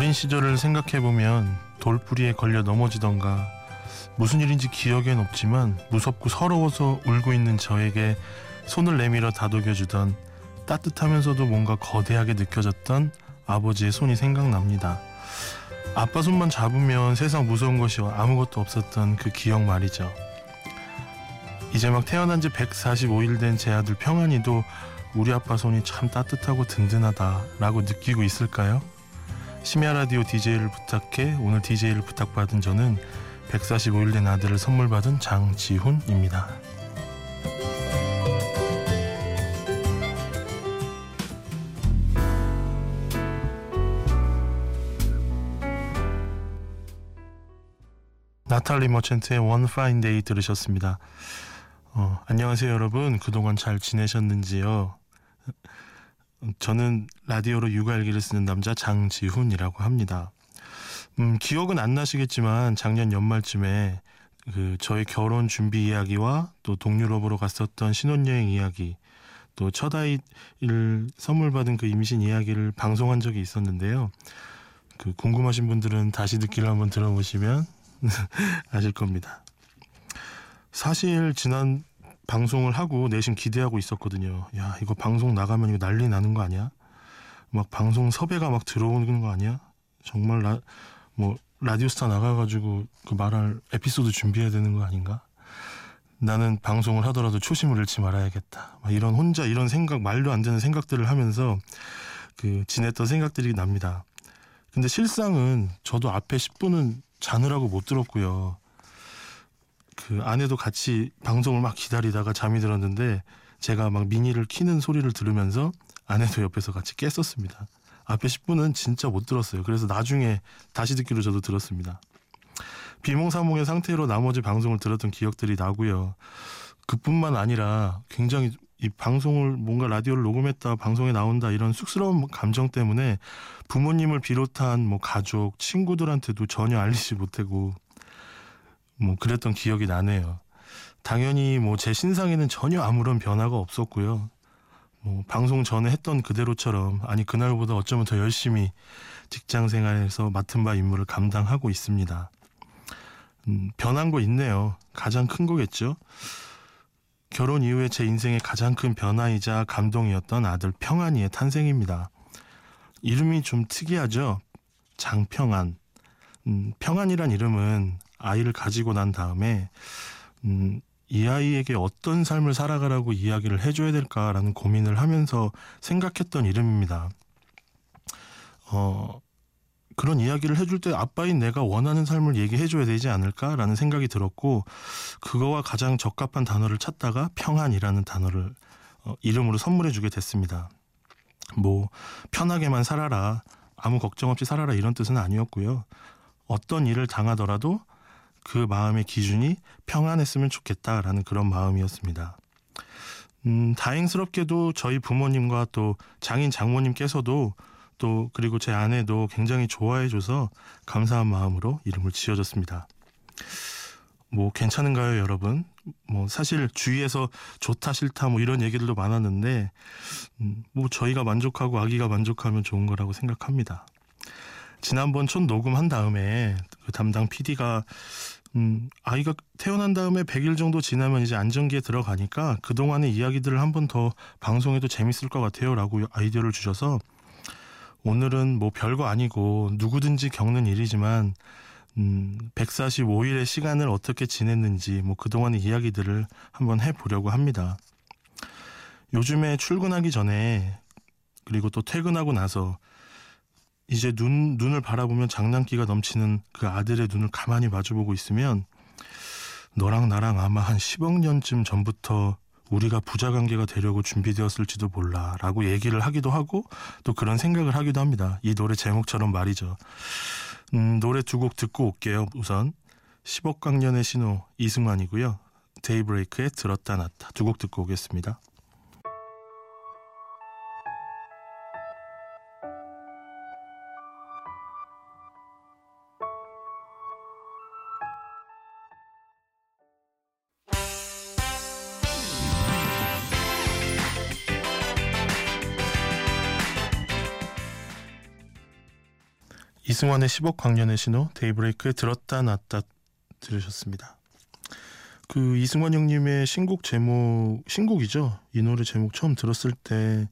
어린 시절을 생각해보면 돌부리에 걸려 넘어지던가 무슨 일인지 기억엔 없지만 무섭고 서러워서 울고 있는 저에게 손을 내밀어 다독여주던 따뜻하면서도 뭔가 거대하게 느껴졌던 아버지의 손이 생각납니다. 아빠 손만 잡으면 세상 무서운 것이 아무것도 없었던 그 기억 말이죠. 이제 막 태어난 지 145일 된 제 아들 평안이도 우리 아빠 손이 참 따뜻하고 든든하다라고 느끼고 있을까요? 심야 라디오 DJ를 부탁해 오늘 DJ를 부탁받은 저는 145일 된 아들을 선물 받은 장지훈입니다. 나탈리 머첸트의 One Fine Day 들으셨습니다. 어, 안녕하세요 여러분. 그동안 잘 지내셨는지요? 저는 라디오로 육아일기를 쓰는 남자 장지훈이라고 합니다. 음, 기억은 안 나시겠지만 작년 연말쯤에 그 저의 결혼 준비 이야기와 또 동유럽으로 갔었던 신혼여행 이야기 또 첫 아이를 선물 받은 그 임신 이야기를 방송한 적이 있었는데요. 그 궁금하신 분들은 다시 듣기를 한번 들어보시면 아실 겁니다. 사실 지난 방송을 하고 내심 기대하고 있었거든요. 야 이거 방송 나가면 이거 난리 나는 거 아니야? 막 방송 섭외가 막 들어오는 거 아니야? 정말 라, 뭐 라디오스타 나가가지고 그 말할 에피소드 준비해야 되는 거 아닌가? 나는 방송을 하더라도 초심을 잃지 말아야겠다. 막 이런 혼자 이런 생각 말도 안 되는 생각들을 하면서 그 지냈던 생각들이 납니다. 근데 실상은 저도 앞에 10분은 자느라고 못 들었고요. 그 아내도 같이 방송을 막 기다리다가 잠이 들었는데 제가 막 미니를 키는 소리를 들으면서 아내도 옆에서 같이 깼었습니다. 앞에 10분은 진짜 못 들었어요. 그래서 나중에 다시 듣기로 저도 들었습니다. 비몽사몽의 상태로 나머지 방송을 들었던 기억들이 나고요. 그뿐만 아니라 굉장히 이 방송을 뭔가 라디오를 녹음했다 방송에 나온다 이런 쑥스러운 감정 때문에 부모님을 비롯한 뭐 가족 친구들한테도 전혀 알리지 못하고 뭐 그랬던 기억이 나네요. 당연히 뭐 제 신상에는 전혀 아무런 변화가 없었고요. 뭐 방송 전에 했던 그대로처럼 아니 그날보다 어쩌면 더 열심히 직장 생활에서 맡은 바 임무를 감당하고 있습니다. 음, 변한 거 있네요. 가장 큰 거겠죠. 결혼 이후에 제 인생의 가장 큰 변화이자 감동이었던 아들 평안이의 탄생입니다. 이름이 좀 특이하죠. 장평안. 음, 평안이란 이름은 아이를 가지고 난 다음에 음, 이 아이에게 어떤 삶을 살아가라고 이야기를 해줘야 될까라는 고민을 하면서 생각했던 이름입니다. 어, 그런 이야기를 해줄 때 아빠인 내가 원하는 삶을 얘기해줘야 되지 않을까라는 생각이 들었고 그거와 가장 적합한 단어를 찾다가 평안이라는 단어를 어, 이름으로 선물해주게 됐습니다. 뭐 편하게만 살아라 아무 걱정 없이 살아라 이런 뜻은 아니었고요. 어떤 일을 당하더라도 그 마음의 기준이 평안했으면 좋겠다라는 그런 마음이었습니다. 음, 다행스럽게도 저희 부모님과 또 장인 장모님께서도 또 그리고 제 아내도 굉장히 좋아해줘서 감사한 마음으로 이름을 지어줬습니다. 뭐 괜찮은가요, 여러분? 뭐 사실 주위에서 좋다 싫다 뭐 이런 얘기들도 많았는데 음, 뭐 저희가 만족하고 아기가 만족하면 좋은 거라고 생각합니다. 지난번 첫 녹음한 다음에 그 담당 PD가 음, 아이가 태어난 다음에 100일 정도 지나면 이제 안정기에 들어가니까 그동안의 이야기들을 한 번 더 방송해도 재밌을 것 같아요 라고 아이디어를 주셔서 오늘은 뭐 별거 아니고 누구든지 겪는 일이지만 음, 145일의 시간을 어떻게 지냈는지 뭐 그동안의 이야기들을 한번 해보려고 합니다. 요즘에 출근하기 전에 그리고 또 퇴근하고 나서 이제 눈, 눈을 바라보면 장난기가 넘치는 그 아들의 눈을 가만히 마주보고 있으면 너랑 나랑 아마 한 10억 년쯤 전부터 우리가 부자 관계가 되려고 준비되었을지도 몰라 라고 얘기를 하기도 하고 또 그런 생각을 하기도 합니다. 이 노래 제목처럼 말이죠. 음, 노래 두 곡 듣고 올게요. 우선 10억 광년의 신호 이승환이고요. 데이브레이크의 들었다 놨다 두 곡 듣고 오겠습니다. 이승환의 10억 광년의 신호 데이브레이크에 들었다 놨다 들으셨습니다. 그 이승환 형님의 신곡 제목 신곡이죠. 이 노래 제목 처음 들었을 때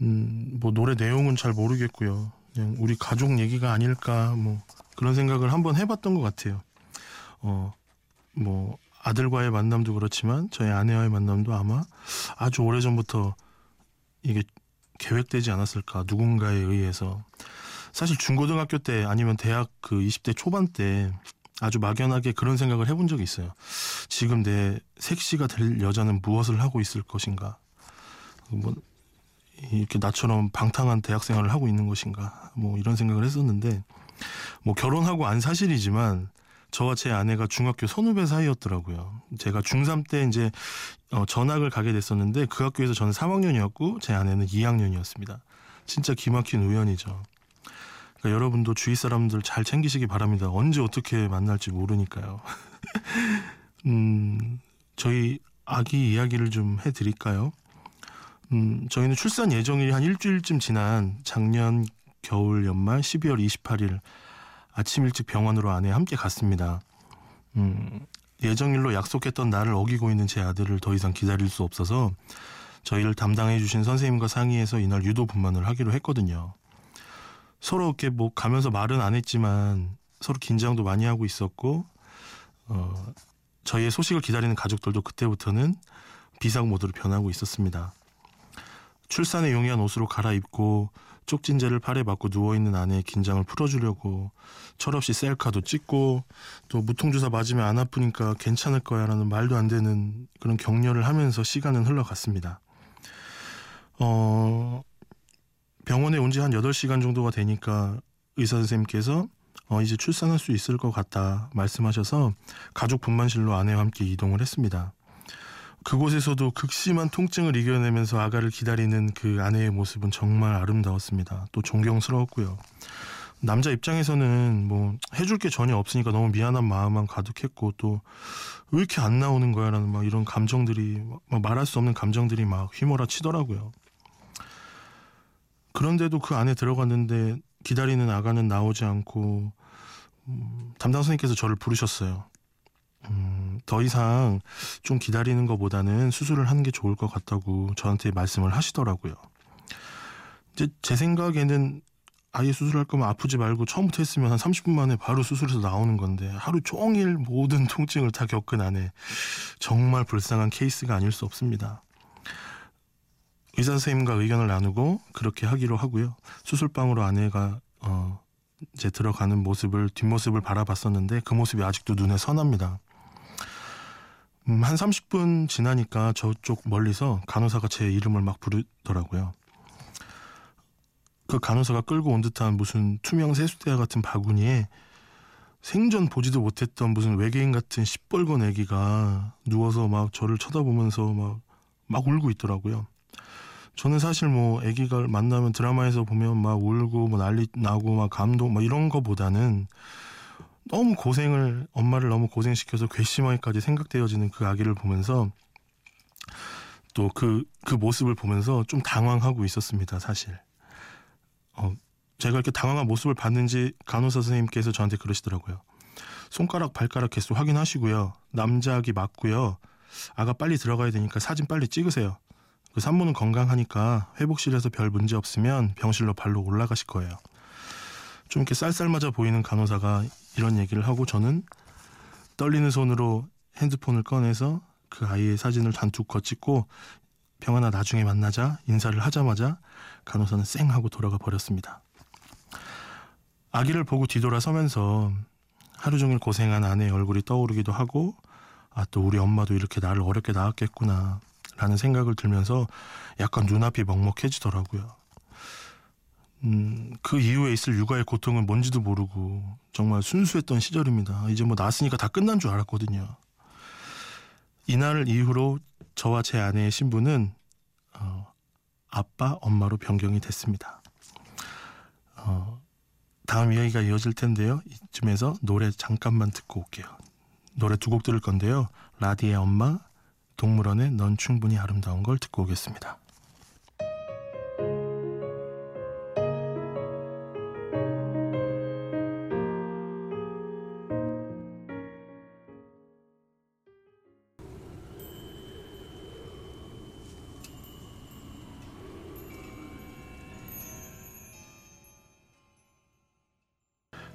음, 뭐 노래 내용은 잘 모르겠고요. 그냥 우리 가족 얘기가 아닐까 뭐 그런 생각을 한번 해봤던 것 같아요. 어, 뭐 아들과의 만남도 그렇지만 저희 아내와의 만남도 아마 아주 오래 전부터 이게 계획되지 않았을까 누군가에 의해서 사실 중고등학교 때 아니면 대학 그 20대 초반 때 아주 막연하게 그런 생각을 해본 적이 있어요. 지금 내 섹시가 될 여자는 무엇을 하고 있을 것인가? 뭐 이렇게 나처럼 방탕한 대학 생활을 하고 있는 것인가? 뭐 이런 생각을 했었는데 뭐 결혼하고 안 사실이지만 저와 제 아내가 중학교 선후배 사이였더라고요. 제가 중3 때 이제 어, 전학을 가게 됐었는데 그 학교에서 저는 3학년이었고 제 아내는 2학년이었습니다. 진짜 기막힌 우연이죠. 그러니까 여러분도 주위 사람들 잘 챙기시기 바랍니다. 언제 어떻게 만날지 모르니까요. 음, 저희 아기 이야기를 좀 해드릴까요? 음, 저희는 출산 예정일이 한 일주일쯤 지난 작년 겨울 연말 12월 28일 아침 일찍 병원으로 아내 함께 갔습니다. 음, 예정일로 약속했던 날을 어기고 있는 제 아들을 더 이상 기다릴 수 없어서 저희를 담당해 주신 선생님과 상의해서 이날 유도 분만을 하기로 했거든요. 서로 이렇게 뭐 가면서 말은 안 했지만 서로 긴장도 많이 하고 있었고 어, 저희의 소식을 기다리는 가족들도 그때부터는 비상 모드로 변하고 있었습니다. 출산에 용이한 옷으로 갈아입고 쪽진제를 팔에 받고 누워있는 아내의 긴장을 풀어주려고 철없이 셀카도 찍고 또 무통주사 맞으면 안 아프니까 괜찮을 거야 라는 말도 안 되는 그런 격려를 하면서 시간은 흘러갔습니다. 어, 병원에 온 지 한 8시간 정도가 되니까 의사 선생님께서 어, 이제 출산할 수 있을 것 같다 말씀하셔서 가족 분만실로 아내와 함께 이동을 했습니다. 그곳에서도 극심한 통증을 이겨내면서 아가를 기다리는 그 아내의 모습은 정말 아름다웠습니다. 또 존경스러웠고요. 남자 입장에서는 뭐 해줄 게 전혀 없으니까 너무 미안한 마음만 가득했고 또 왜 이렇게 안 나오는 거야라는 막 이런 감정들이 막 말할 수 없는 감정들이 막 휘몰아 치더라고요. 그런데도 그 안에 들어갔는데 기다리는 아가는 나오지 않고 음, 담당 선생님께서 저를 부르셨어요. 음, 더 이상 좀 기다리는 것보다는 수술을 하는 게 좋을 것 같다고 저한테 말씀을 하시더라고요. 이제 제 생각에는 아예 수술할 거면 아프지 말고 처음부터 했으면 한 30분 만에 바로 수술해서 나오는 건데 하루 종일 모든 통증을 다 겪은 안에 정말 불쌍한 케이스가 아닐 수 없습니다. 의사 선생님과 의견을 나누고 그렇게 하기로 하고요. 수술방으로 아내가 어 이제 들어가는 모습을 뒷모습을 바라봤었는데 그 모습이 아직도 눈에 선합니다. 음, 한 30분 지나니까 저쪽 멀리서 간호사가 제 이름을 막 부르더라고요. 그 간호사가 끌고 온 듯한 무슨 투명 세수대와 같은 바구니에 생전 보지도 못했던 무슨 외계인 같은 시뻘건 애기가 누워서 막 저를 쳐다보면서 막, 막 울고 있더라고요. 저는 사실 뭐 애기가 만나면 드라마에서 보면 막 울고 뭐 난리 나고 막 감동 뭐 이런 거보다는 너무 고생을 엄마를 너무 고생시켜서 괘씸하게까지 생각되어지는 그 아기를 보면서 또 그그 그 모습을 보면서 좀 당황하고 있었습니다 사실. 어 제가 이렇게 당황한 모습을 봤는지 간호사 선생님께서 저한테 그러시더라고요. 손가락 발가락 개수 확인하시고요. 남자 아기 맞고요. 아가 빨리 들어가야 되니까 사진 빨리 찍으세요 그 산모는 건강하니까 회복실에서 별 문제 없으면 병실로 발로 올라가실 거예요 좀 이렇게 쌀쌀 맞아 보이는 간호사가 이런 얘기를 하고 저는 떨리는 손으로 핸드폰을 꺼내서 그 아이의 사진을 단툭 거찍고 병아나 나중에 만나자 인사를 하자마자 간호사는 쌩 하고 돌아가 버렸습니다. 아기를 보고 뒤돌아서면서 하루 종일 고생한 아내의 얼굴이 떠오르기도 하고 아 또 우리 엄마도 이렇게 나를 어렵게 낳았겠구나 라는 생각을 들면서 약간 눈앞이 먹먹해지더라고요. 음, 그 이후에 있을 육아의 고통은 뭔지도 모르고 정말 순수했던 시절입니다. 이제 뭐 낳았으니까 다 끝난 줄 알았거든요. 이날 이후로 저와 제 아내의 신분은 어, 아빠, 엄마로 변경이 됐습니다. 어, 다음 이야기가 이어질 텐데요. 이쯤에서 노래 잠깐만 듣고 올게요. 노래 두 곡 들을 건데요. 라디의 엄마, 동물원의 넌 충분히 아름다운 걸 듣고 오겠습니다.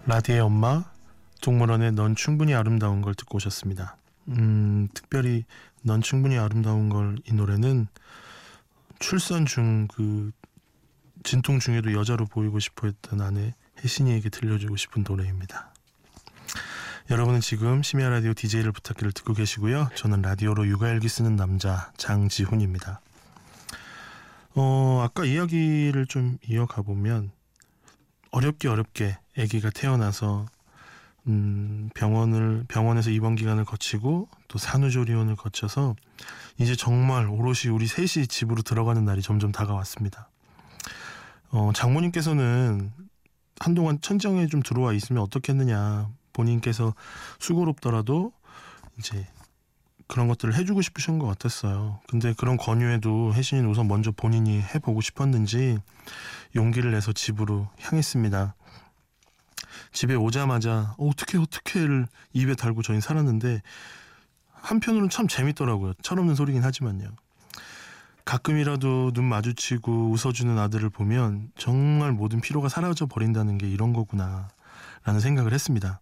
라디의 엄마, 동물원의 넌 충분히 아름다운 걸 듣고 오셨습니다. 음, 특별히 넌 충분히 아름다운 걸 이 노래는 출산 중 그 진통 중에도 여자로 보이고 싶어 했던 아내 혜신이에게 들려주고 싶은 노래입니다. 여러분은 지금 심야 라디오 DJ를 부탁기를 듣고 계시고요. 저는 라디오로 육아일기 쓰는 남자 장지훈입니다. 어, 아까 이야기를 좀 이어가 보면 어렵게 어렵게 아기가 태어나서 음, 병원을 병원에서 입원 기간을 거치고 또 산후조리원을 거쳐서 이제 정말 오롯이 우리 셋이 집으로 들어가는 날이 점점 다가왔습니다. 어, 장모님께서는 한동안 천정에 좀 들어와 있으면 어떻겠느냐 본인께서 수고롭더라도 이제 그런 것들을 해주고 싶으신 것 같았어요. 근데 그런 권유에도 혜신이는 우선 먼저 본인이 해보고 싶었는지 용기를 내서 집으로 향했습니다. 집에 오자마자 어, 어떻게 어떻게를 입에 달고 저희 살았는데 한편으로는 참 재밌더라고요. 철없는 소리긴 하지만요. 가끔이라도 눈 마주치고 웃어주는 아들을 보면 정말 모든 피로가 사라져 버린다는 게 이런 거구나 라는 생각을 했습니다.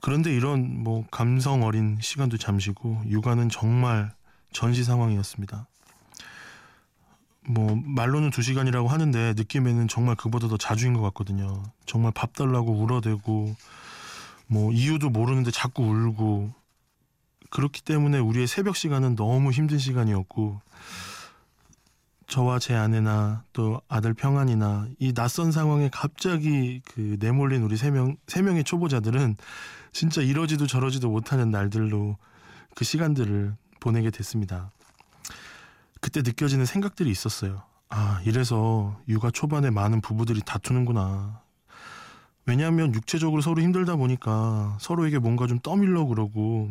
그런데 이런 뭐 감성 어린 시간도 잠시고 육아는 정말 전시 상황이었습니다. 뭐 말로는 두 시간이라고 하는데 느낌에는 정말 그보다 더 자주인 것 같거든요. 정말 밥 달라고 울어대고 뭐 이유도 모르는데 자꾸 울고 그렇기 때문에 우리의 새벽 시간은 너무 힘든 시간이었고 저와 제 아내나 또 아들 평안이나 이 낯선 상황에 갑자기 그 내몰린 우리 세 명 세 명의 초보자들은 진짜 이러지도 저러지도 못하는 날들로 그 시간들을 보내게 됐습니다. 그때 느껴지는 생각들이 있었어요. 아, 이래서 육아 초반에 많은 부부들이 다투는구나. 왜냐하면 육체적으로 서로 힘들다 보니까 서로에게 뭔가 좀 떠밀려 그러고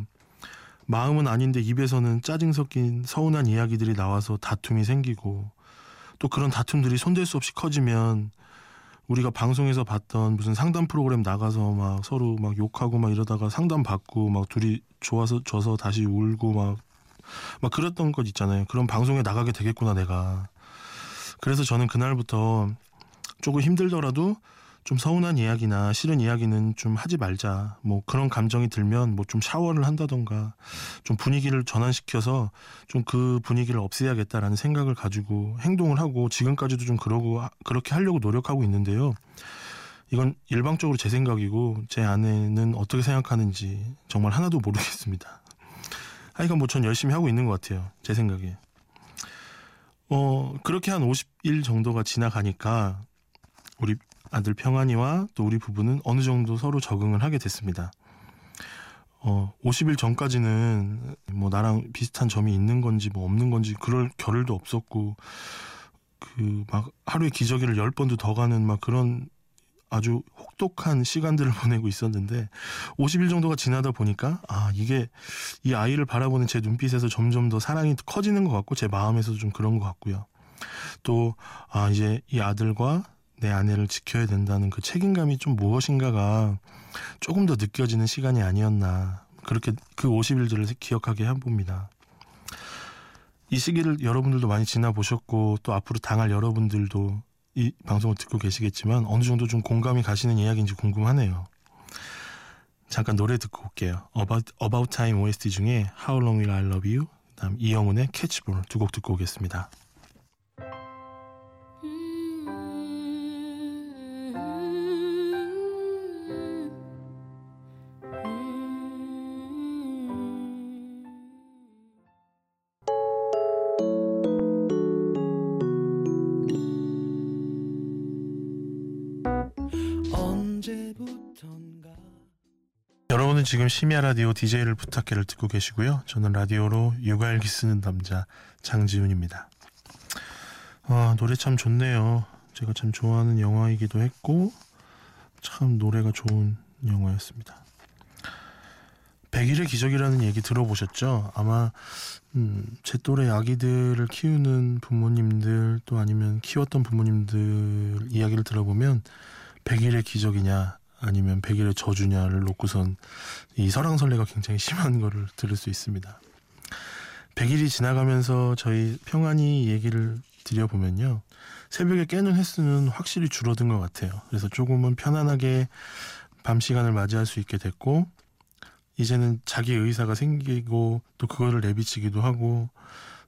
마음은 아닌데 입에서는 짜증 섞인 서운한 이야기들이 나와서 다툼이 생기고 또 그런 다툼들이 손댈 수 없이 커지면 우리가 방송에서 봤던 무슨 상담 프로그램 나가서 막 서로 막 욕하고 막 이러다가 상담 받고 막 둘이 좋아서 져서 다시 울고 막 막 그랬던 것 있잖아요. 그런 방송에 나가게 되겠구나 내가. 그래서 저는 그날부터 조금 힘들더라도 좀 서운한 이야기나 싫은 이야기는 좀 하지 말자. 뭐 그런 감정이 들면 뭐 좀 샤워를 한다던가 좀 분위기를 전환시켜서 좀 그 분위기를 없애야겠다라는 생각을 가지고 행동을 하고 지금까지도 좀 그러고 그렇게 하려고 노력하고 있는데요. 이건 일방적으로 제 생각이고 제 아내는 어떻게 생각하는지 정말 하나도 모르겠습니다. 하여간 뭐 전 열심히 하고 있는 것 같아요. 제 생각에. 어, 그렇게 한 50일 정도가 지나가니까 우리 아들 평안이와 또 우리 부부는 어느 정도 서로 적응을 하게 됐습니다. 어, 50일 전까지는 뭐 나랑 비슷한 점이 있는 건지 뭐 없는 건지 그럴 겨를도 없었고 그 막 하루에 기저귀를 10번도 더 가는 막 그런 아주 혹독한 시간들을 보내고 있었는데 50일 정도가 지나다 보니까 아 이게 이 아이를 바라보는 제 눈빛에서 점점 더 사랑이 커지는 것 같고 제 마음에서도 좀 그런 것 같고요. 또 아 이제 이 아들과 내 아내를 지켜야 된다는 그 책임감이 좀 무엇인가가 조금 더 느껴지는 시간이 아니었나 그렇게 그 50일들을 기억하게 해봅니다. 이 시기를 여러분들도 많이 지나보셨고 또 앞으로 당할 여러분들도 이 방송을 듣고 계시겠지만 어느 정도 좀 공감이 가시는 이야기인지 궁금하네요. 잠깐 노래 듣고 올게요. About, About Time OST 중에 How Long Will I Love You 그다음 이영훈의 캐치볼 두곡 듣고 오겠습니다. 지금 심야 라디오 DJ를 부탁해를 듣고 계시고요. 저는 라디오로 육아일기 쓰는 남자 장지훈입니다. 아, 노래 참 좋네요. 제가 참 좋아하는 영화이기도 했고 참 노래가 좋은 영화였습니다. 백일의 기적이라는 얘기 들어보셨죠? 아마 음, 제 또래 아기들을 키우는 부모님들 또 아니면 키웠던 부모님들 이야기를 들어보면 백일의 기적이냐 아니면 백일의 저주냐를 놓고선 이 설왕설래가 굉장히 심한 거를 들을 수 있습니다. 백일이 지나가면서 저희 평안이 얘기를 드려보면요. 새벽에 깨는 횟수는 확실히 줄어든 것 같아요. 그래서 조금은 편안하게 밤 시간을 맞이할 수 있게 됐고 이제는 자기 의사가 생기고 또 그거를 내비치기도 하고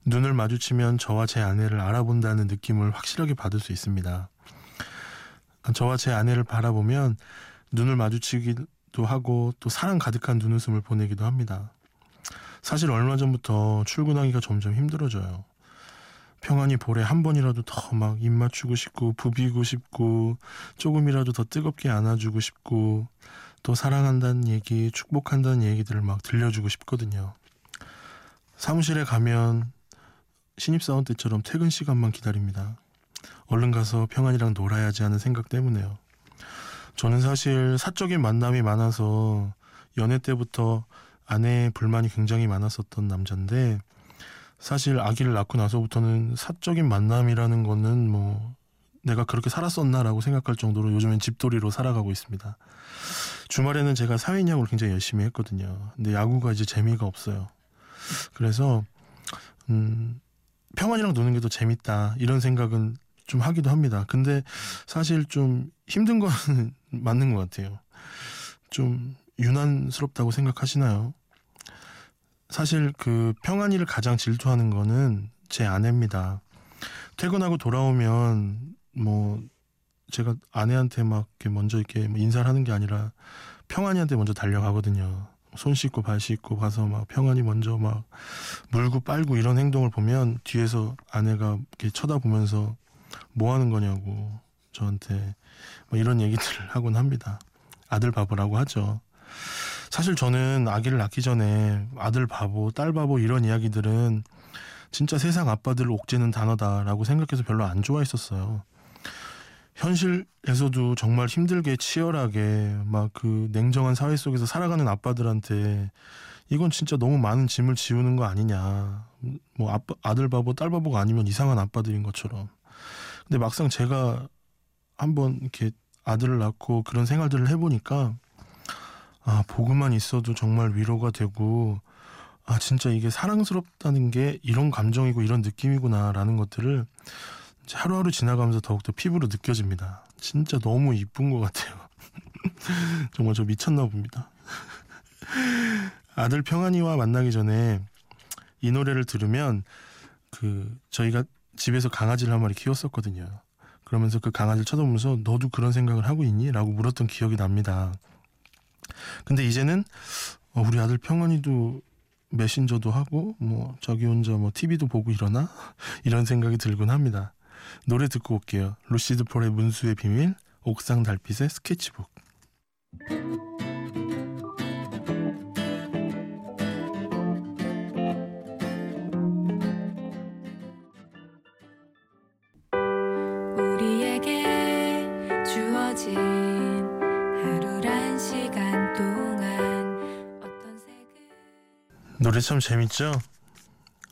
눈을 마주치면 저와 제 아내를 알아본다는 느낌을 확실하게 받을 수 있습니다. 저와 제 아내를 바라보면 눈을 마주치기도 하고 또 사랑 가득한 눈웃음을 보내기도 합니다. 사실 얼마 전부터 출근하기가 점점 힘들어져요. 평안히 볼에 한 번이라도 더 막 입 맞추고 싶고 부비고 싶고 조금이라도 더 뜨겁게 안아주고 싶고 또 사랑한다는 얘기, 축복한다는 얘기들을 막 들려주고 싶거든요. 사무실에 가면 신입사원 때처럼 퇴근 시간만 기다립니다. 얼른 가서 평안이랑 놀아야지 하는 생각 때문에요. 저는 사실 사적인 만남이 많아서 연애 때부터 아내의 불만이 굉장히 많았었던 남자인데 사실 아기를 낳고 나서부터는 사적인 만남이라는 거는 뭐 내가 그렇게 살았었나라고 생각할 정도로 요즘엔 집돌이로 살아가고 있습니다. 주말에는 제가 사회인 야구를 굉장히 열심히 했거든요. 근데 야구가 이제 재미가 없어요. 그래서 음 평안이랑 노는 게 더 재밌다 이런 생각은 좀 하기도 합니다. 근데 사실 좀 힘든 거는 맞는 것 같아요. 좀 유난스럽다고 생각하시나요? 사실 그 평안이를 가장 질투하는 거는 제 아내입니다. 퇴근하고 돌아오면 뭐 제가 아내한테 막 이렇게 먼저 이렇게 뭐 인사를 하는 게 아니라 평안이한테 먼저 달려가거든요. 손 씻고 발 씻고 가서 막 평안이 먼저 막 물고 빨고 이런 행동을 보면 뒤에서 아내가 이렇게 쳐다보면서 뭐 하는 거냐고 저한테 뭐 이런 얘기들을 하곤 합니다. 아들 바보라고 하죠. 사실 저는 아기를 낳기 전에 아들 바보, 딸 바보 이런 이야기들은 진짜 세상 아빠들 옥죄는 단어다라고 생각해서 별로 안 좋아했었어요. 현실에서도 정말 힘들게 치열하게 막 그 냉정한 사회 속에서 살아가는 아빠들한테 이건 진짜 너무 많은 짐을 지우는 거 아니냐. 뭐 아빠, 아들 바보, 딸 바보가 아니면 이상한 아빠들인 것처럼. 근데 막상 제가 한번 이렇게 아들을 낳고 그런 생활들을 해보니까 아, 보고만 있어도 정말 위로가 되고 아, 진짜 이게 사랑스럽다는 게 이런 감정이고 이런 느낌이구나라는 것들을 하루하루 지나가면서 더욱더 피부로 느껴집니다. 진짜 너무 이쁜 것 같아요. 정말 저 미쳤나 봅니다. 아들 평안이와 만나기 전에 이 노래를 들으면 그 저희가 집에서 강아지를 한 마리 키웠었거든요. 그러면서 그 강아지를 쳐다보면서 너도 그런 생각을 하고 있니? 라고 물었던 기억이 납니다. 근데 이제는 어, 우리 아들 평안이도 메신저도 하고 뭐 저기 혼자 뭐 TV도 보고 이러나 이런 생각이 들곤 합니다. 노래 듣고 올게요. 루시드 폴의 문수의 비밀, 옥상 달빛의 스케치북. 노래 참 재밌죠?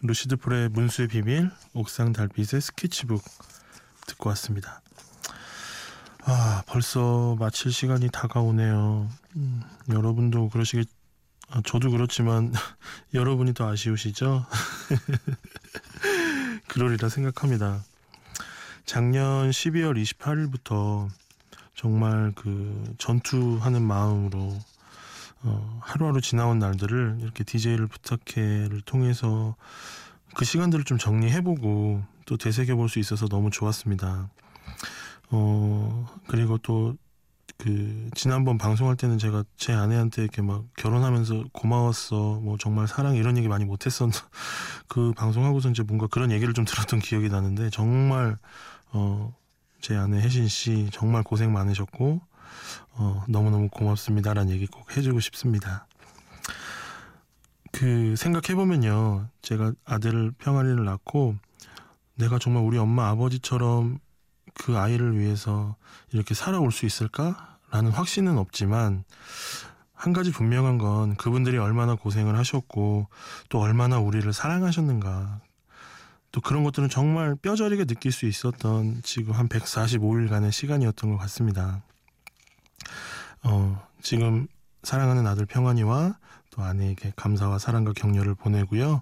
루시드 폴의 문수의 비밀, 옥상 달빛의 스케치북 듣고 왔습니다. 아, 벌써 마칠 시간이 다가오네요. 음, 여러분도 그러시겠, 아, 저도 그렇지만 여러분이 더 아쉬우시죠? 그러리라 생각합니다. 작년 12월 28일부터 정말 그 전투하는 마음으로 어, 하루하루 지나온 날들을 이렇게 DJ를 부탁해를 통해서 그 시간들을 좀 정리해보고 또 되새겨볼 수 있어서 너무 좋았습니다. 어, 그리고 또 그 지난번 방송할 때는 제가 제 아내한테 이렇게 막 결혼하면서 고마웠어 뭐 정말 사랑 이런 얘기 많이 못했었 그 방송하고서 이제 뭔가 그런 얘기를 좀 들었던 기억이 나는데 정말 어 제 아내 혜신 씨 정말 고생 많으셨고 어, 너무너무 고맙습니다라는 얘기 꼭 해주고 싶습니다. 그 생각해보면요. 제가 아들을 평안이를 낳고 내가 정말 우리 엄마 아버지처럼 그 아이를 위해서 이렇게 살아올 수 있을까라는 확신은 없지만 한 가지 분명한 건 그분들이 얼마나 고생을 하셨고 또 얼마나 우리를 사랑하셨는가 또 그런 것들은 정말 뼈저리게 느낄 수 있었던 지금 한 145일간의 시간이었던 것 같습니다. 어, 지금 사랑하는 아들 평안이와 또 아내에게 감사와 사랑과 격려를 보내고요.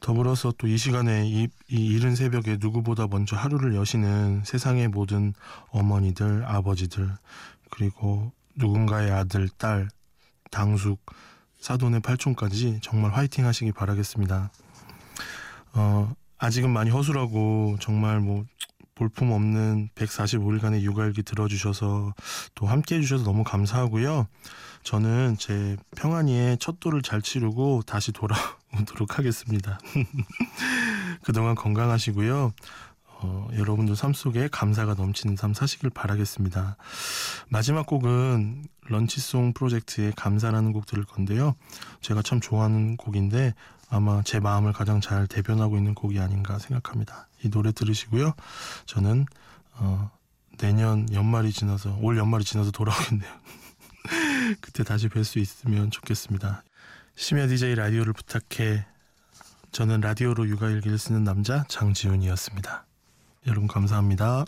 더불어서 또 이 시간에 이, 이 이른 새벽에 누구보다 먼저 하루를 여시는 세상의 모든 어머니들, 아버지들, 그리고 누군가의 아들, 딸, 당숙, 사돈의 팔촌까지 정말 화이팅 하시기 바라겠습니다. 어, 아직은 많이 허술하고 정말 뭐 볼품 없는 145일간의 육아일기 들어주셔서 또 함께 해 주셔서 너무 감사하고요. 저는 제 평안이의 첫 돌을 잘 치르고 다시 돌아오도록 하겠습니다. 그동안 건강하시고요. 어, 여러분도 삶 속에 감사가 넘치는 삶 사시길 바라겠습니다. 마지막 곡은 런치송 프로젝트의 감사라는 곡 들을 건데요. 제가 참 좋아하는 곡인데 아마 제 마음을 가장 잘 대변하고 있는 곡이 아닌가 생각합니다. 이 노래 들으시고요. 저는 어, 내년 연말이 지나서 올 연말이 지나서 돌아오겠네요. 그때 다시 뵐 수 있으면 좋겠습니다. 심야 DJ 라디오를 부탁해. 저는 라디오로 육아일기를 쓰는 남자 장지훈이었습니다. 여러분 감사합니다.